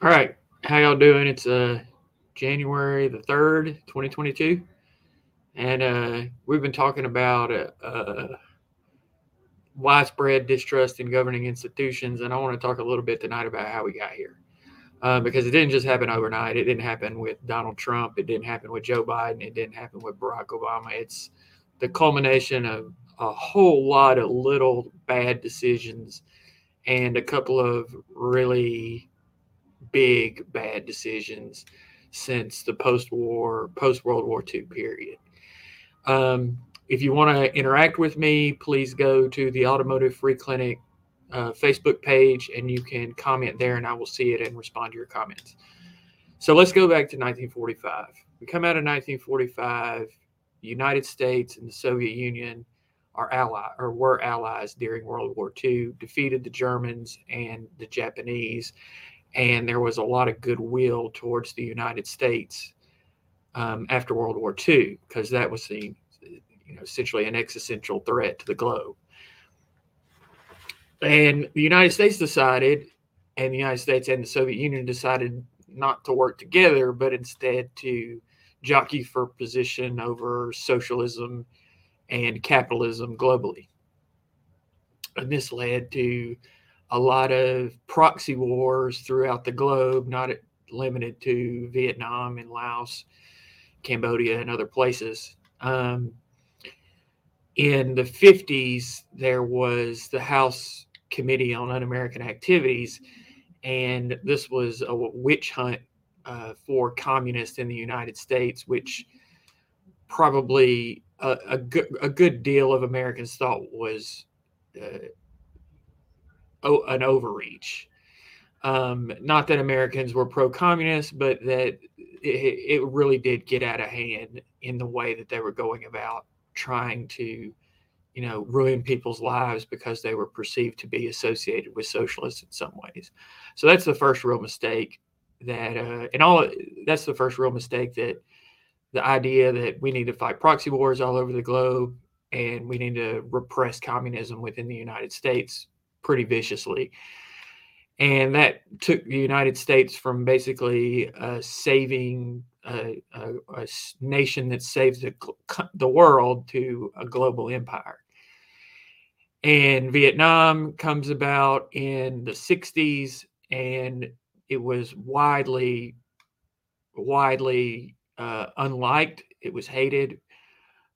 All right. How y'all doing? It's uh January the 3rd, 2022. And uh we've been talking about uh, uh widespread distrust in governing institutions and I want to talk a little bit tonight about how we got here. Uh, because it didn't just happen overnight. It didn't happen with Donald Trump. It didn't happen with Joe Biden. It didn't happen with Barack Obama. It's the culmination of a whole lot of little bad decisions and a couple of really big bad decisions since the post-war, post-World War II period. Um, if you want to interact with me, please go to the Automotive Free Clinic uh, Facebook page and you can comment there, and I will see it and respond to your comments. So let's go back to 1945. We come out of 1945. The United States and the Soviet Union are ally or were allies during World War II, defeated the Germans and the Japanese, and there was a lot of goodwill towards the United States um, after World War II because that was seen, you know, essentially an existential threat to the globe. And the United States decided, and the United States and the Soviet Union decided not to work together, but instead to jockey for position over socialism and capitalism globally. And this led to a lot of proxy wars throughout the globe, not limited to Vietnam and Laos, Cambodia, and other places. Um, in the 50s, there was the House Committee on Un American Activities, and this was a witch hunt uh, for communists in the United States, which probably a, a, good, a good deal of Americans thought was uh, an overreach. Um, not that Americans were pro communist, but that it, it, really did get out of hand in the way that they were going about trying to, you know, ruin people's lives because they were perceived to be associated with socialists in some ways. So that's the first real mistake that, uh, and all that's the first real mistake that the idea that we need to fight proxy wars all over the globe and we need to repress communism within the United States pretty viciously. And that took the United States from basically uh, saving a, a, a, nation that saves the, the world to a global empire. And Vietnam comes about in the 60s, and it was widely, widely uh, unliked. It was hated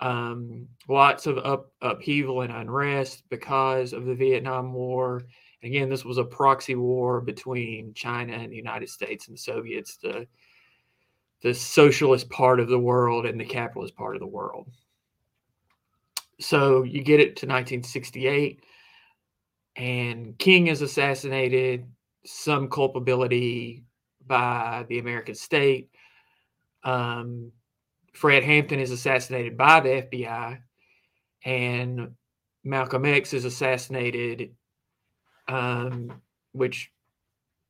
um, lots of up, upheaval and unrest because of the Vietnam War. Again, this was a proxy war between China and the United States and the Soviets, the the socialist part of the world and the capitalist part of the world. So you get it to 1968, and King is assassinated, some culpability by the American state. Um, Fred Hampton is assassinated by the FBI, and Malcolm X is assassinated, um, which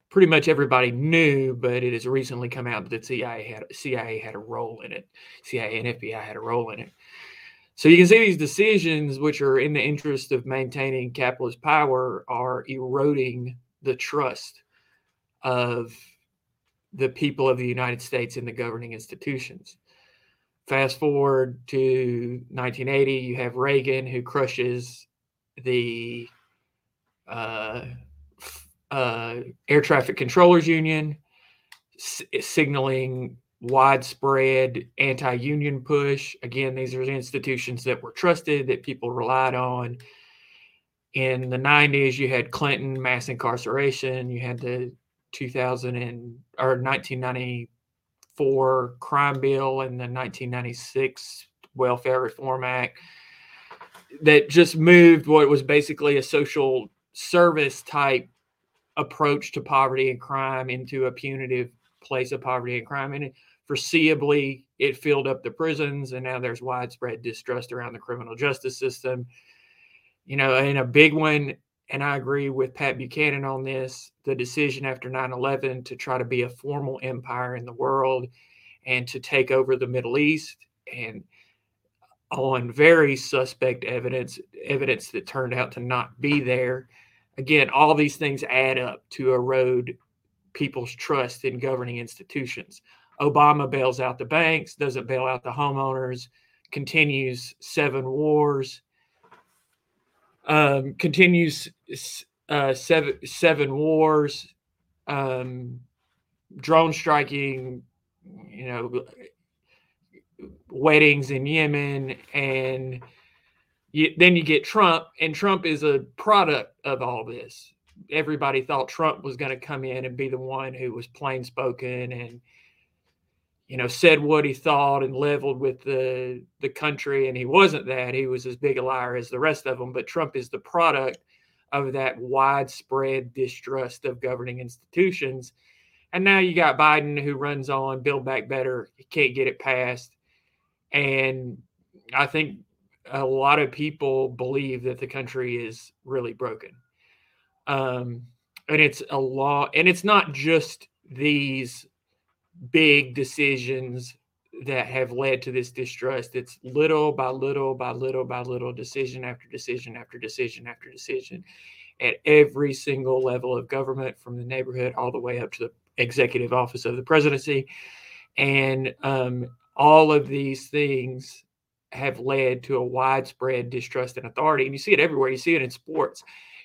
pretty much everybody knew, but it has recently come out that CIA had CIA had a role in it. CIA and FBI had a role in it. So you can see these decisions, which are in the interest of maintaining capitalist power, are eroding the trust of the people of the United States in the governing institutions. Fast forward to 1980, you have Reagan who crushes the uh, uh, air traffic controllers union, s- signaling widespread anti-union push. Again, these are institutions that were trusted, that people relied on. In the 90s, you had Clinton mass incarceration. You had the 2000 and or 1990 for crime bill and the 1996 Welfare Reform Act that just moved what was basically a social service type approach to poverty and crime into a punitive place of poverty and crime. And foreseeably, it filled up the prisons, and now there's widespread distrust around the criminal justice system. You know, and a big one, and I agree with Pat Buchanan on this the decision after 9 11 to try to be a formal empire in the world and to take over the Middle East and on very suspect evidence, evidence that turned out to not be there. Again, all these things add up to erode people's trust in governing institutions. Obama bails out the banks, doesn't bail out the homeowners, continues seven wars, um, continues uh, seven seven wars, um, drone striking, you know, weddings in Yemen, and you, then you get Trump, and Trump is a product of all this. Everybody thought Trump was going to come in and be the one who was plain spoken and you know said what he thought and leveled with the the country and he wasn't that. He was as big a liar as the rest of them but trump is the product of that widespread distrust of governing institutions. And now you got biden who runs on build back better he can't get it passed. And i think a lot of people believe that the country is really broken. Um, and it's a law, and it's not just these big decisions that have led to this distrust. It's little by little by little by little, decision after decision after decision after decision at every single level of government, from the neighborhood all the way up to the executive office of the presidency. And um, all of these things have led to a widespread distrust in authority. And you see it everywhere. You see it in sports.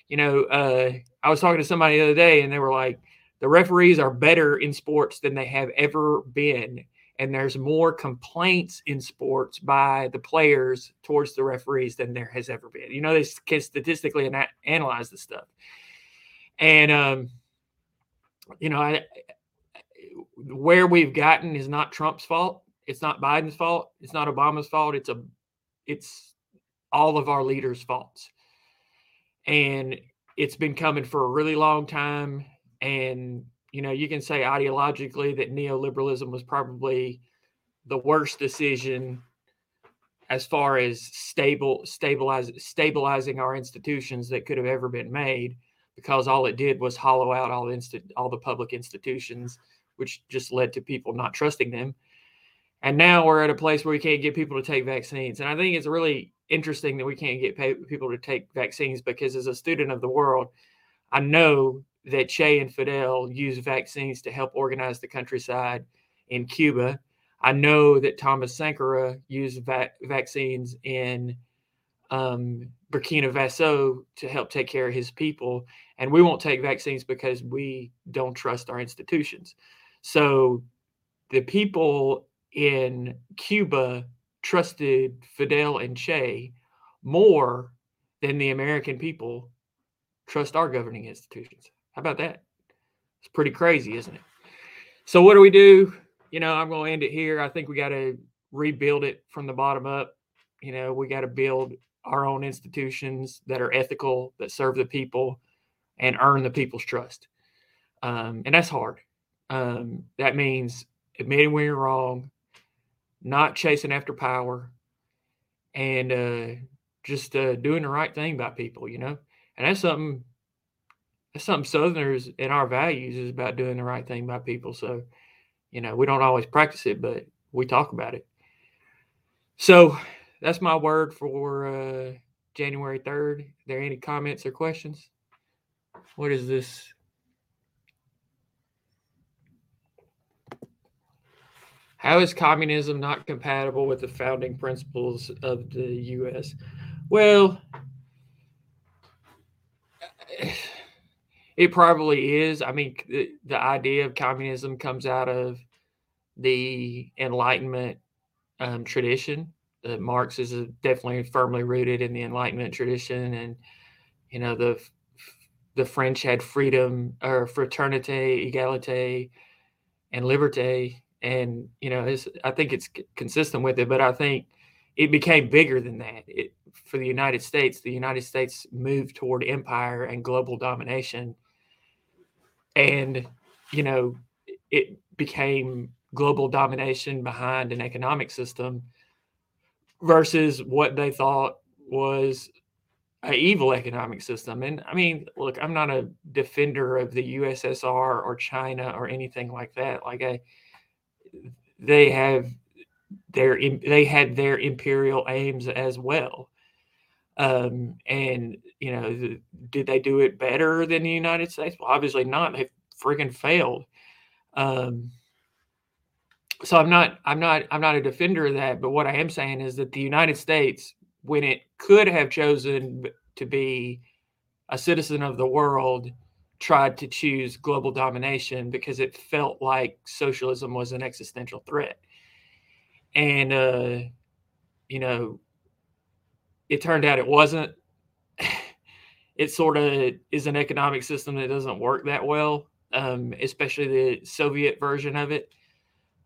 You know, uh, I was talking to somebody the other day and they were like, the referees are better in sports than they have ever been. And there's more complaints in sports by the players towards the referees than there has ever been. You know, they can statistically ana- analyze the stuff. And, um, you know, I, where we've gotten is not Trump's fault. It's not Biden's fault. It's not Obama's fault. It's a it's all of our leaders' faults. And it's been coming for a really long time. And, you know, you can say ideologically that neoliberalism was probably the worst decision as far as stable stabilize stabilizing our institutions that could have ever been made because all it did was hollow out all the inst- all the public institutions which just led to people not trusting them and now we're at a place where we can't get people to take vaccines. And I think it's really interesting that we can't get people to take vaccines because, as a student of the world, I know that Che and Fidel used vaccines to help organize the countryside in Cuba. I know that Thomas Sankara used va- vaccines in um, Burkina Faso to help take care of his people. And we won't take vaccines because we don't trust our institutions. So the people in Cuba trusted Fidel and Che more than the American people trust our governing institutions. How about that? It's pretty crazy, isn't it? So, what do we do? You know, I'm going to end it here. I think we got to rebuild it from the bottom up. You know, we got to build our own institutions that are ethical, that serve the people, and earn the people's trust. Um, and that's hard. Um, that means admitting when you're wrong, not chasing after power, and uh, just uh, doing the right thing by people, you know. And that's something that's something Southerners in our values is about doing the right thing by people. So, you know, we don't always practice it, but we talk about it. So that's my word for uh, January 3rd. Are there any comments or questions? What is this? How is communism not compatible with the founding principles of the U.S.? Well, it probably is. I mean, the, the idea of communism comes out of the Enlightenment um, tradition. Uh, Marx is definitely firmly rooted in the Enlightenment tradition, and you know the the French had freedom or fraternité, égalité, and liberté and you know, I think it's consistent with it. But I think it became bigger than that. It, for the United States, the United States moved toward empire and global domination, and you know, it became global domination behind an economic system versus what they thought was an evil economic system. And I mean, look, I'm not a defender of the USSR or China or anything like that. Like I they have their they had their imperial aims as well. Um, and you know, did they do it better than the United States? Well, obviously not. They friggin' failed. Um, so I'm not I'm not I'm not a defender of that, but what I am saying is that the United States, when it could have chosen to be a citizen of the world, tried to choose global domination because it felt like socialism was an existential threat. And uh, you know, it turned out it wasn't. It sort of is an economic system that doesn't work that well, um, especially the Soviet version of it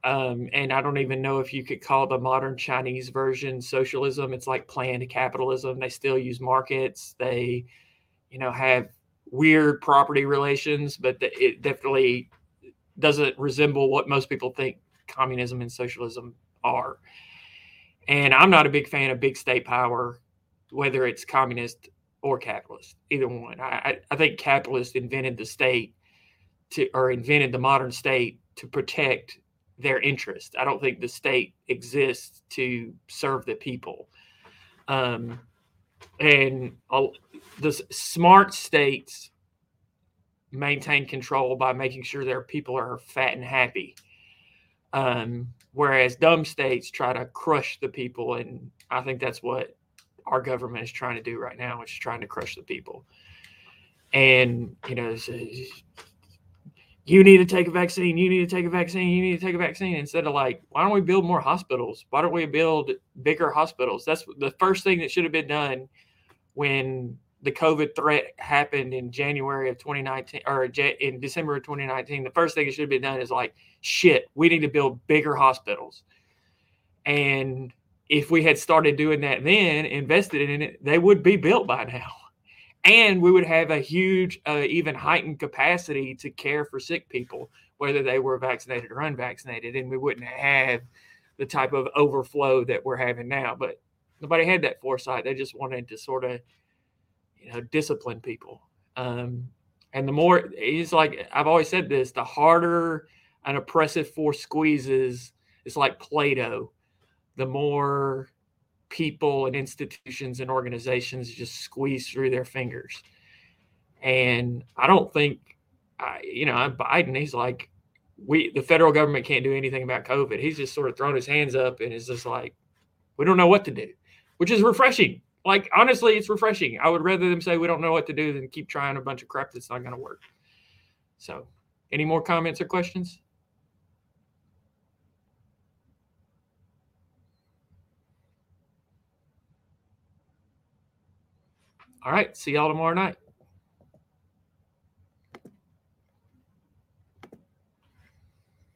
um, and I don't even know if you could call the modern Chinese version socialism. It's like planned capitalism. They still use markets. They, you know, have weird property relations, but it definitely doesn't resemble what most people think communism and socialism are. And I'm not a big fan of big state power, whether it's communist or capitalist, either one. I, I think capitalists invented the state to, or invented the modern state to protect their interest. I don't think the state exists to serve the people. Um, and the smart states maintain control by making sure their people are fat and happy. Um, whereas dumb states try to crush the people. And I think that's what our government is trying to do right now, which is trying to crush the people. And, you know, you need to take a vaccine, you need to take a vaccine, you need to take a vaccine instead of like, why don't we build more hospitals? Why don't we build bigger hospitals? That's the first thing that should have been done when the COVID threat happened in January of 2019 or in December of 2019. The first thing that should have been done is like, shit, we need to build bigger hospitals. And if we had started doing that then, invested in it, they would be built by now and we would have a huge, uh, even heightened capacity to care for sick people, whether they were vaccinated or unvaccinated, and we wouldn't have the type of overflow that we're having now. But nobody had that foresight; they just wanted to sort of, you know, discipline people. Um, and the more it's like I've always said this: the harder an oppressive force squeezes, it's like Play-Doh. The more people and institutions and organizations just squeeze through their fingers. And I don't think, I, you know, Biden, he's like, we, the federal government can't do anything about COVID. He's just sort of thrown his hands up and is just like, we don't know what to do, which is refreshing. Like, honestly, it's refreshing. I would rather them say we don't know what to do than keep trying a bunch of crap that's not going to work. So, any more comments or questions? All right. See y'all tomorrow night.